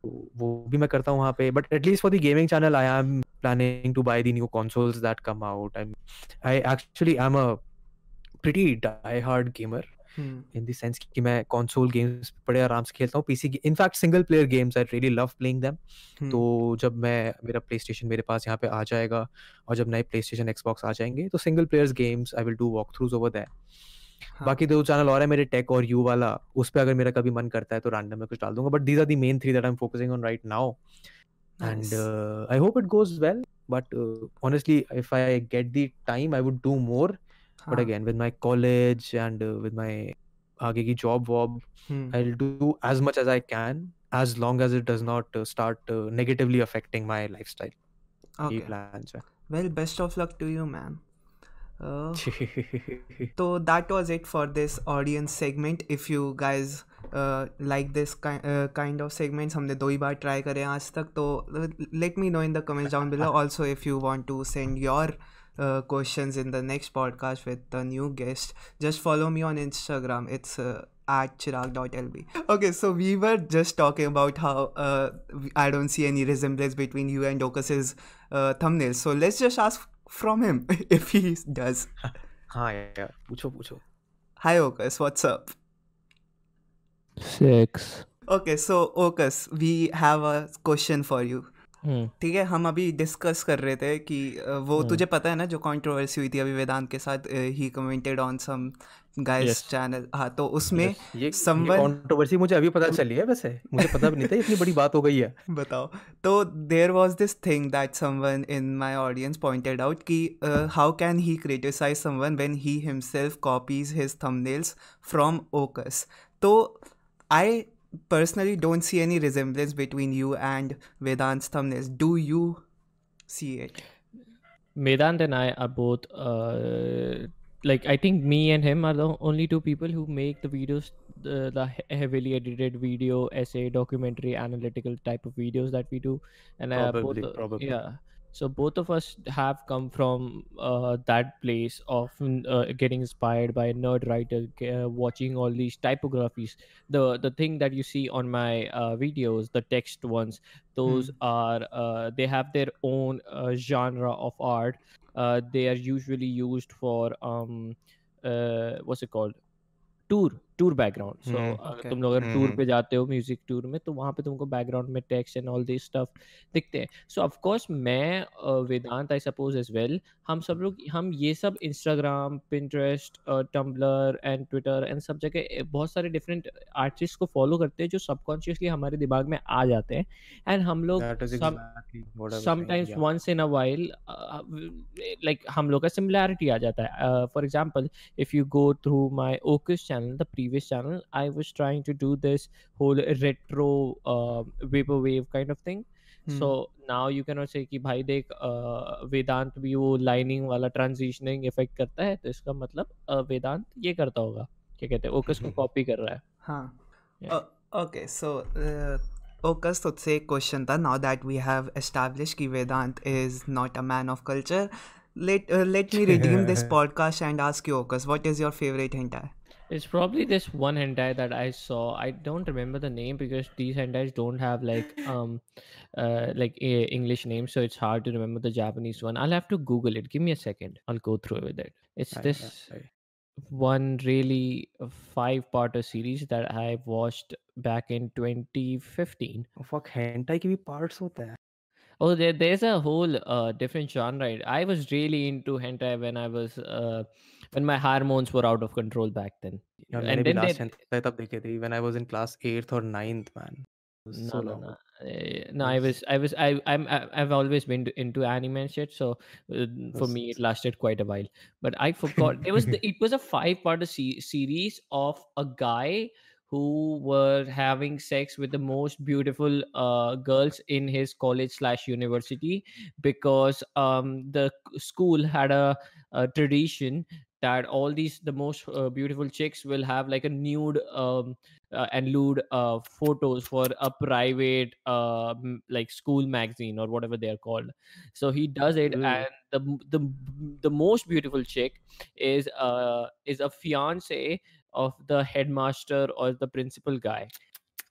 वो भी मैं करता हूँ वहाँ पे but at least for the gaming channel I am planning to buy the new consoles that come out I I actually I am a pretty die hard gamer. In the sense कि मैं console games बड़े आराम से खेलता हूँ PC in fact single player games I really love playing them. तो जब मैं मेरा प्ले स्टेशन मेरे पास यहाँ पे आ जाएगा और जब नए प्ले स्टेशन एक्सबॉक्स आ जाएँगे तो single players games I will do walkthroughs over that हाँ. बाकी दो चैनल और है मेरे टेक और यू वाला उस पे अगर मेरा कभी मन करता है तो रैंडम में कुछ डाल दूँगा but these are the main three that I am focusing on right now and I hope it goes well but honestly if I get the time I would do more but. Again with my college and with my आगे की job वॉब hmm. I'll do as much as I can as long as it does not uh, start uh, negatively affecting my lifestyle. यही Okay. plans है. Well, तो that was it for this audience segment if you guys like this kind of segments हमने दो ही बार try करें आज तक तो let me know in the comments down below also if you want to send your question in the next podcast with the new guest just follow me on Instagram it's at Chirag at chirag.lb okay so we were just talking about how uh, i don't see any resemblance between you and Okas's thumb uh, thumbnail so let's just ask from him if he does. हाँ यार पूछो पूछो Hi, Ocus. What's up? Six. Okay, so Ocus, we have a question for you. Hmm. ठीक है हम अभी discuss कर रहे थे कि अ, वो तुझे पता है ना जो कंट्रोवर्सी हुई थी अभी वेदांत के साथ ही commented on some guy's channel हाँ तो उसमें ये कंट्रोवर्सी मुझे अभी पता चली है वैसे। मुझे पता भी नहीं था इतनी बड़ी बात हो गई है। (laughs) बताओ। तो there was this thing that someone in my audience pointed out कि how can he criticise someone when he himself copies his thumbnails from Okas तो I personally don't see any resemblance between you and Vedant's thumbnails. Do you see it? Vedant and I are both uh, like I think me and him are the only two people who make the videos the, the heavily edited video essay documentary analytical type of videos that we do and uh, both Probably, probably. yeah so both of us have come from uh, that place of uh, getting inspired by a nerd writer uh, watching all these typographies the the thing that you see on my uh, videos the text ones those Hmm. are uh, they have their own uh, genre of art uh, they are usually used for um uh, what's it called? Tour tour background. So hmm, अगर तुम लोग अगर tour हम्म पे जाते हो music tour में तो वहाँ पे तुमको बैकग्राउंड में text and all this stuff दिखते हैं। सो ऑफ़ कोर्स मैं Vedant I suppose as well हम सब लोग हम ये सब Instagram Pinterest Tumblr and Twitter and सब जगह बहुत सारे डिफरेंट आर्टिस्ट को फॉलो करते हैं जो सबकॉन्शियसली हमारे दिमाग में आ जाते हैं। एंड हम लोग once in a while uh, like हम लोग का similarity आ जाता है। uh, for example if you go through my Ocus channel the previous channel I was trying to do this whole retro uh, vaporwave kind of thing Hmm. so now you cannot say कि भाई देख uh, वेदांत भी वो lining वाला transitioning effect करता है तो इसका मतलब uh, वेदांत ये करता होगा क्या कहते हैं ओकस को कॉपी कर रहा है हाँ Yeah. Uh, okay, so uh, Okas तुझसे एक क्वेश्चन था now that we have established कि Vedant is not a man of culture let uh, let me redeem this podcast and ask you Okas what is your favorite hentai It's probably this one hentai that I saw. I don't remember the name because these hentais don't have like um uh like a English name, so it's hard to remember the Japanese one. I'll have to Google it. Give me a second. I'll go through with it. It's this one really five-part series that I watched back in 2015. Oh, fuck hentai give me parts of that. Oh, there, there's a whole uh, different genre. I was really into hentai when I was uh when my hormones were out of control back then. Yeah, and then last they, tab when I was in class eighth or ninth, man. No, so no, long. no, eh, no. I was, I was, I, I'm, I've always been into anime and shit. So uh, for me, it lasted quite a while. But I forgot. it was, the, (laughs) it was a five-part se- series of a guy who were having sex with the most beautiful uh, girls in his college slash university because um, the school had a, a, tradition that all these the most uh, beautiful chicks will have like a nude um, uh, and lewd uh, photos for a private uh, m- like school magazine or whatever they are called so he does it Ooh. and the the the most beautiful chick is uh is a fiance of the headmaster or the principal guy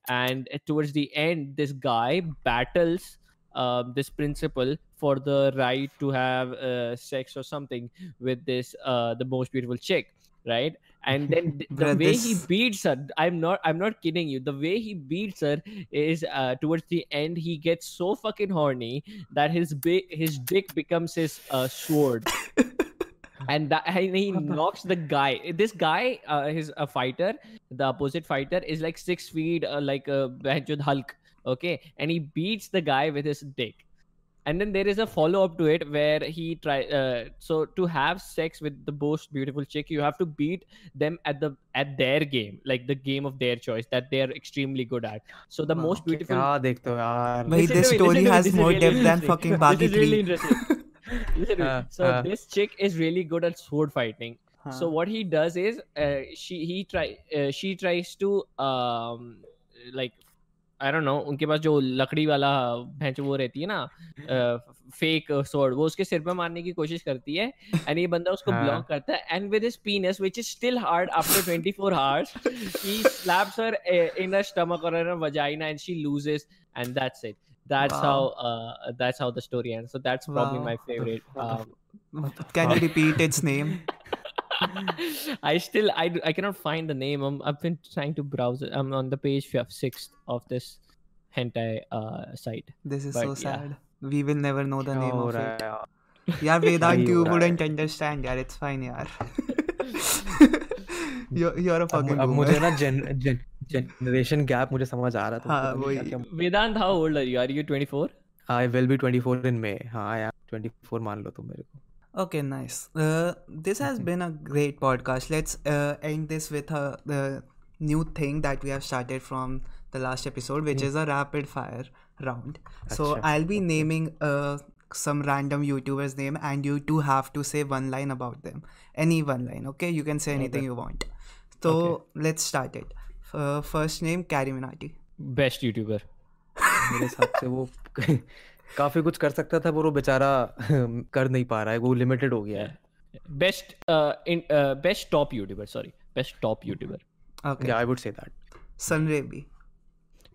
and towards the end this guy battles um, this principal for the right to have uh, sex or something with this uh, the most beautiful chick right? And then (laughs) th- the way he beats her i'm not i'm not kidding you. The way he beats her is uh, towards the end he gets so fucking horny that his big his dick becomes his uh, sword. (laughs) And that and he knocks the (laughs) guy. This guy uh, is a fighter the opposite fighter is like six feet uh, like a Banjud hulk okay? And he beats the guy with his dick and then there is a follow up to it where he try uh, so to have sex with the most beautiful chick you have to beat them at the at their game like the game of their choice that they are extremely good at. So the most beautiful yeah dekhto yaar Bhai, this story has more depth than fucking Baki this is really interesting. Uh, so uh. this chick is really good at sword fighting. Huh. so what he does is uh, she he try uh, she tries to um like I don't know उनके पास जो लकड़ी वाला भैंस वो रहती है ना फेक स्वord वो उसके सिर पे मारने की कोशिश करती है एंड ये बंदा उसको हाँ. ब्लॉक करता है and with his penis which is still hard after 24 hours he slaps her uh, in her stomach or in her vagina and she loses and that's it that's Wow. how uh, that's how the story ends so that's probably Wow. my favorite um, can you repeat its name I still I, d- I cannot find the name. I'm, I've been trying to browse it. I'm on the page fifth, sixth of this hentai uh, site. this is But so yeah. sad we will never know the क्या name हो of रहा it है यार? यार वेदांत ही you हो रहा है? wouldn't understand यार it's fine यार (laughs) you're, you're a अब fucking अब boomer मुझे ना जन जन जनरेशन गैप मुझे समझ आ रहा था हाँ, पता नहीं वही। क्या क्या Vedant, how old are you? Are you 24? I will be 24 in May हाँ आई एम 24 मान लो तुम मेरे को Okay, nice. Uh, this has been a great podcast. Let's uh, end this with a the new thing that we have started from the last episode, which is a rapid fire round. So Acha, I'll be naming uh, some random YouTuber's name, and you two have to say one line about them. Any one line, okay? You can say anything you want. So let's start it. Uh, first name Carrie Minati. Best YouTuber. मेरे हिसाब से वो (laughs) काफ़ी कुछ कर सकता था पर वो बेचारा (laughs) कर नहीं पा रहा है वो लिमिटेड हो गया है Best uh, in uh, best top YouTuber. Sorry, best top YouTuber. Okay I would say that सनरेबी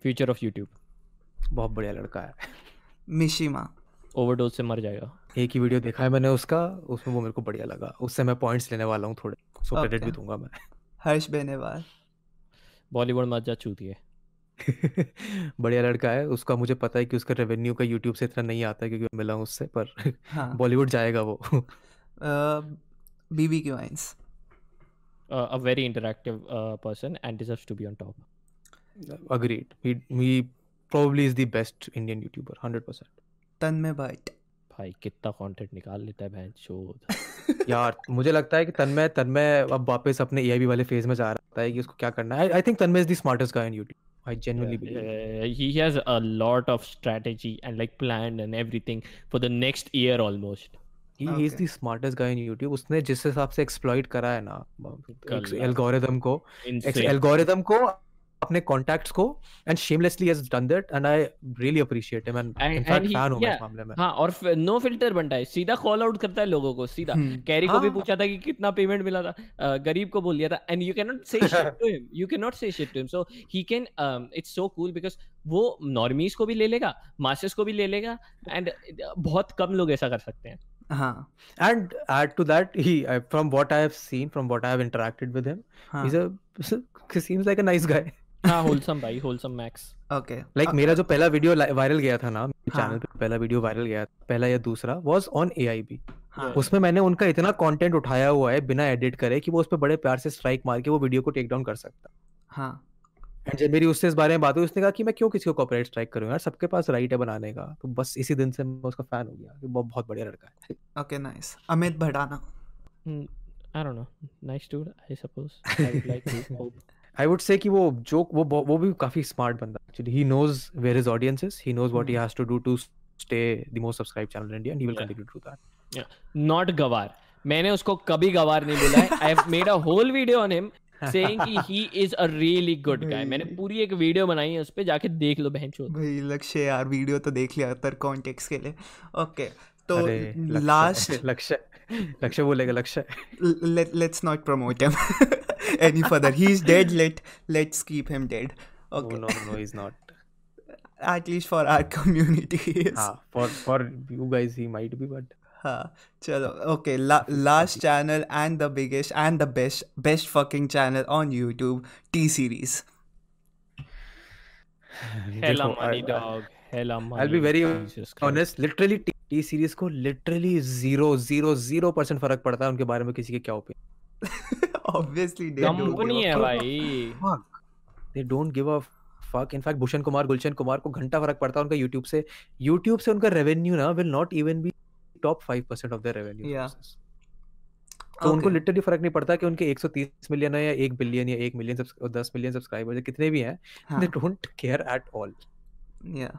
Future of YouTube. बहुत बढ़िया लड़का है मिशिमा Overdose से मर जाएगा. एक ही वीडियो देखा है मैंने उसका उसमें वो मेरे को बढ़िया लगा उससे मैं पॉइंट्स लेने वाला हूँ थोड़े सो क्रेडिट Okay. भी दूँगा मैं हर्ष बेनेवाल बॉलीवुड मत जा चूती है. (laughs) बढ़िया लड़का है उसका मुझे पता है कि उसका रेवेन्यू का यूट्यूब से इतना नहीं आता है क्योंकि मैं मिला हूँ उससे पर (laughs) हाँ। बॉलीवुड जाएगा वो। बीबी की Vines Uh, a very interactive uh, person and deserves to be on top. agreed. He he probably is the best indian youtuber 100% Tanmay Bhatt भाई कितना कंटेंट निकाल लेता है बहन चोद (laughs) यार मुझे लगता है कि तन्मय तन्मय अब वापस अपने एआईबी वाले फ़ेज़ में जा रहा है कि उसको क्या करना है। I think Tanmay is the smartest guy in YouTube I genuinely believe he has a lot of strategy and like planned and everything for the next year almost he is Okay. The smartest guy in YouTube उसने जिस हिसाब से exploit करा है ना कल यार। Algorithm को insane एल्गोरिदम को अपने कॉन्टैक्ट्स को and shamelessly has done that and I really appreciate him and in fact fan हूँ मैं इस मामले में। हाँ और नो फ़िल्टर बनता है सीधा कॉल आउट करता है लोगों को सीधा। हम्म, कैरी को भी हाँ। पूछा था कि कितना पेमेंट मिला था गरीब को बोल दिया था and you can not say shit to him you can not say shit to him so he can it's so cool because वो नॉर्मीज को भी ले लेगा मासेस को भी ले लेगा एंड बहुत कम लोग ऐसा कर सकते हैं। हाँ। And add to that he I, from what i have seen from what i have interacted with him हाँ। he's a (laughs) he seems like a nice guy. हाँ होलसम भाई होलसम मैक्स ओके लाइक मेरा जो पहला video viral गया था ना हाँ। चैनल पे पहला वीडियो वायरल गया था पहला या दूसरा वाज ऑन एआईबी हाँ। उसमें मैंने उनका इतना कंटेंट उठाया हुआ है बिना एडिट करे कि वो उस पर बड़े प्यार से स्ट्राइक मार के वो वीडियो को टेक डाउन कर सकता। हाँ। एंड जब मेरी उससे इस बारे में बात हुई उसने कहा कि मैं क्यों किसी को कॉपीराइट स्ट्राइक करूँ यार सबके पास राइट है बनाने का। तो बस इसी दिन से मैं उसका फ़ैन हो गया कि वो बहुत बढ़िया लड़का है। Okay nice Amit Bhatana I don't know nice dude I suppose I like to hope I would say कि वो जोक वो वो भी काफ़ी स्मार्ट बंदा actually he knows where his audience is he knows what he. Has to do to stay the most subscribe channel in India and he will continue to that not गवार मैंने उसको कभी गवार नहीं बोला है. I have made a whole video on him saying कि he is a really good guy. (laughs) मैंने पूरी एक वीडियो बनाई है उस पे जाके देख लो बहन चोद। भाई लक्ष्य यार वीडियो तो देख लिया तर कॉन्टेक्स्ट के लिए। ओके तो लास्ट लक्ष्य लक्ष्य बोलेगा लक्ष्य। let, let's not promote him (laughs) (laughs) any further he's (laughs) dead let let's keep him dead Oh, okay no no no he's not (laughs) at least for our community he is हाँ for for you guys he might be but हाँ चलो okay la, last channel and the biggest and the best best fucking channel on YouTube T series (sighs) hella देखो, money I- dog hella money I'll be very Jesus Christ. honest literally T Series को literally zero zero zero percent फर्क पड़ता है उनके बारे में किसी के क्या opinion (laughs) obviously they don't company give a है fuck. भाई। They don't give a fuck in fact Bhushan Kumar Gulshan Kumar को घंटा फ़र्क पड़ता है उनका यूट्यूब से। यूट्यूब से उनका रेवेन्यू ना will not even be top 5% of their revenue Yeah. तो उनको लिटरली फ़र्क नहीं पड़ता कि उनके 130 मिलियन है या 1 बिलियन या 1 मिलियन 10 मिलियन सब्सक्राइबर्स कितने भी हैं। They don't care at all yeah.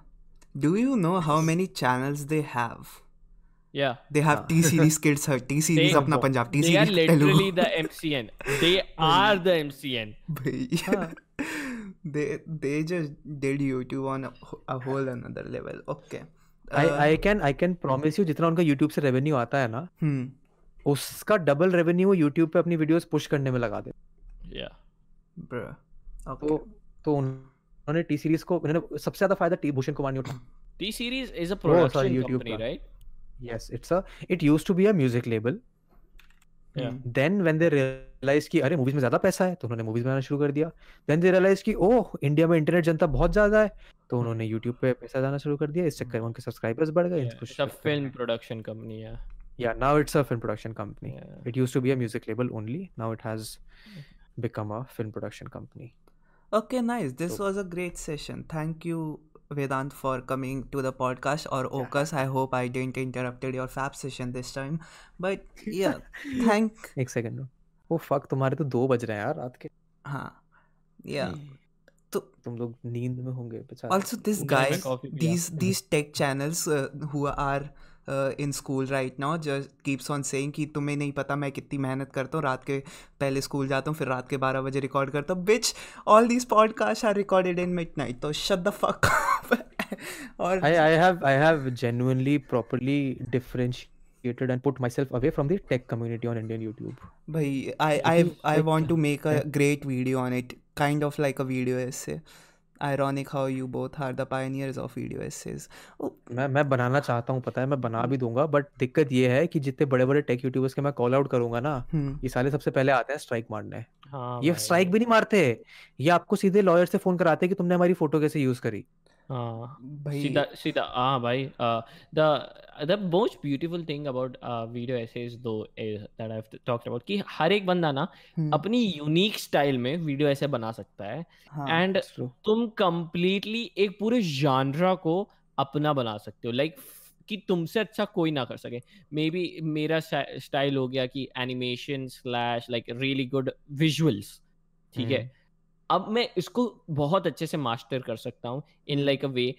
Do you know how many channels they have? Yeah they have हाँ. T series kids her T series They- अपना Punjab T they are literally the MCN they are the MCN हाँ. they they just did YouTube on a, a whole another level okay Uh, I can I can promise you जितना उनका YouTube से revenue आता है ना हम्म उसका double revenue वो यूट्यूब पे अपनी वीडियोस पुश करने में लगा दे yeah bruh okay तो तो उन्होंने टी सीरीज़ को उन्होंने सबसे ज़्यादा फ़ायदा टी भूषण कुमार ने उठाया T series is a Oh, sorry, production uh it used to be a music label Yeah. Hmm, then when they realise कि अरे मूवीज़ में ज़्यादा पैसा है तो उन्होंने मूवीज़ बनाना शुरू कर दिया। देन दे रियलाइज़ कि ओह इंडिया में इंटरनेट जनता बहुत ज़्यादा है। तो उन्होंने यूट्यूब पे पैसा जाना शुरू कर दिया। इस चक्कर में उनके सब्सक्राइबर्स बढ़ गए। it's a film production company yeah. या now it's a film production company yeah. It used to be a music label only. Now it has become a film production company. okay nice. This So- was a great session. Thank you Vedant for coming to the podcast or Okas I hope I didn't interrupted your fab session this time but yeah thank एक second oh fuck तुम्हारे तो दो बज रहे हैं यार रात के हाँ yeah तो तुम लोग नींद में होंगे बेचारे पिया। these these tech channels uh, who are uh, in school right now just keeps on saying कि तुम्हें नहीं पता मैं कितनी मेहनत करता हूँ रात के पहले स्कूल जाता हूँ फिर रात के बारह बजे रिकॉर्ड करता हूँ बिच all these podcasts are recorded in midnight तो shut the fuck और I I have I have genuinely properly differentiated and put myself away from the tech community on Indian YouTube. भाई I I I want to make a great video on it kind of like a video essay ironic how you both are the pioneers of video essays oh, मैं मैं बनाना चाहता हूँ पता है मैं बना भी दूँगा बट दिक्कत ये है कि जितने बड़े बड़े टेक यूट्यूबर्स के मैं कॉल आउट करूँगा ना हम्म ये साले सबसे पहले आते हैं स्ट्राइक मारने हाँ ये स्ट्राइक भी नहीं मारते ये आपको सीधे लॉयर से फ़ोन कराते हैं कि तुमने हमारी फ़ोटो कैसे यूज़ करी हाँ भाई सीधा सीधा हाँ भाई the the most beautiful thing about video essays though that I have talked about कि हर एक बंदा ना हम्म। अपनी यूनिक स्टाइल में वीडियो ऐसे बना सकता है हाँ एंड true. तुम कंप्लीटली एक पूरे जानरा को अपना बना सकते हो लाइक like, कि तुमसे अच्छा कोई ना कर सके। मे बी मेरा स्टाइल हो गया कि animation slash like really good visuals ठीक है? हम्म। अब मैं इसको बहुत अच्छे से मास्टर कर सकता हूँ इन लाइक अ वे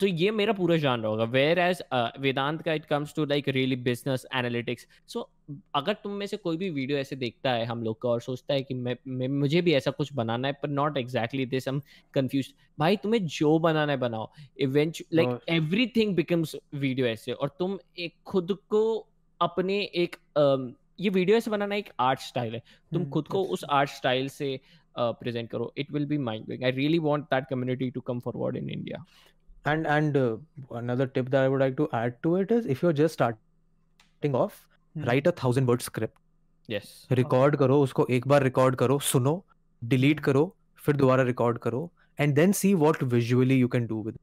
तो ये मेरा पूरा जान होगा। वेयर एज वेदांत का it comes to like really business analytics so अगर तुम में से कोई भी वीडियो ऐसे देखता है हम लोग का और सोचता है कि मैं, मैं मुझे भी ऐसा कुछ बनाना है पर not exactly this am confuse भाई तुम्हें जो बनाना है बनाओ। इवेंट लाइक और एवरीथिंग बिकम्स वीडियो ऐसे। और तुम एक खुद को अपने एक um, ये वीडियो ऐसे बनाना एक आर्ट स्टाइल है। तुम हम्म खुद को उस आर्ट स्टाइल से प्रेजेंट करो. It will be mind blowing I really want that community to come forward in India and and uh, another tip that I would like to add to it is if you're just starting off hmm write a thousand word script. Yes record करो उसको एक बार record करो सुनो delete करो फिर दोबारा record करो and then see what visually you can do with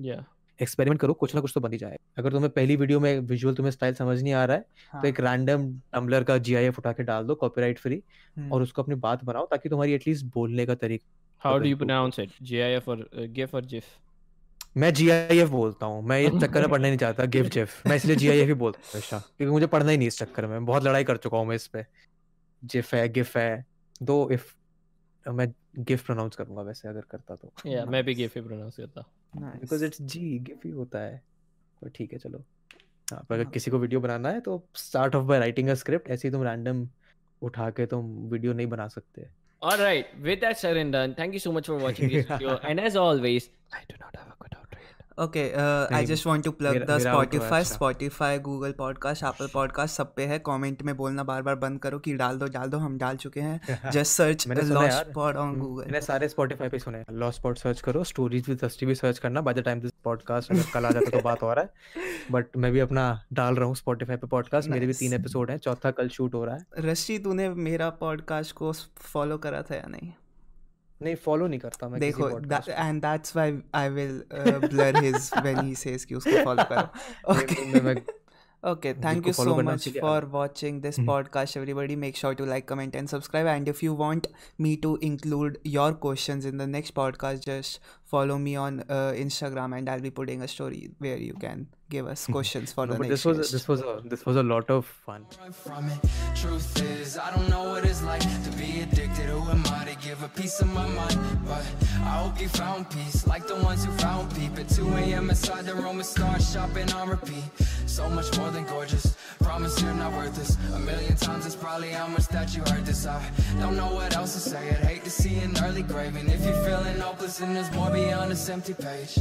या एक्सपेरिमेंट करो कुछ ना कुछ तो बन ही जाए अगर तुम्हें पहली वीडियो में विजुअल तुम्हें स्टाइल समझ नहीं आ रहा है हाँ. तो हाँ। एक रैंडम टम्बलर का जीआईएफ उठा के डाल दो कॉपीराइट फ्री हम्म। और उसको अपनी बात बनाओ ताकि तुम्हारी एटलीस्ट बोलने का तरीका how to do you pronounce it GIF और गिफ और जिफ मैं जीआईएफ बोलता हूँ मैं ये (laughs) चक्कर में पढ़ना ही नहीं चाहता गिफ जिफ मैं इसलिए जीआईएफ ही बोलता हूँ हमेशा क्योंकि मुझे पढ़ना ही नहीं इस चक्कर में। बहुत लड़ाई कर चुका हूँ मैं इस पे। जिफ है गिफ है दो इफ़ मैं गिफ प्रोनाउंस करूँगा वैसे अगर करता तो। या yeah, मैं भी गिफ ही प्रोनाउंस करता। बिकॉज़ इट्स जी गिफ ही होता है। तो ठीक है चलो। हाँ पर अगर हाँ। किसी को वीडियो बनाना है तो start off by writing a script ऐसे ही तुम रैंडम उठा के तुम वीडियो नहीं बना सकते। All right, with that said and done, thank you so much for watching this video. (laughs) And as always, I do not have a plug मेरा the मेरा outro है Spotify, अच्छा Spotify, Google Podcast, Apple Podcast सब पे है। Comment में बोलना बार बार बंद करो कि डाल दो डाल दो हम डाल चुके हैं। Just search lost pod on Google मैंने सारे स्पॉटिफाई पे सुने। लॉस्ट स्पॉट सर्च करो स्टोरीज विद दस्ती भी सर्च करना। By the time this podcast अगर कल आ जाता तो बात हो रहा है। (laughs) बट मैं भी अपना डाल रहा हूँ स्पॉटिफाई पे पॉडकास्ट मेरे भी तीन एपिसोड हैं। चौथा कल शूट हो रहा है। रशी तूने मेरा पॉडकास्ट को फॉलो करा था या नहीं? नहीं फॉलो नहीं करता मैं देखो and that's why I will blur his when he says कि उसको फॉलो करो। Okay okay thank you so much for watching this podcast everybody make sure to like comment and subscribe and if you want me to include your question in the next podcast just follow me on Instagram and I be putting a story where you can and I'll be putting a story where you can give us (laughs) questions for no, the but next this was guest. this was a this was a lot of fun from it. Truth is, I don't know what it's like to be addicted. Who am I to give a piece of my mind? But I hope you found peace, like the ones who found peace at 2 a.m. inside the room and start shopping on repeat. So much more than gorgeous. Promise you're not worth this. A million times it's probably how much that you heard this. I don't know what else to say. I'd hate to see an early grave. And if you're feeling hopeless, then there's more beyond this empty page.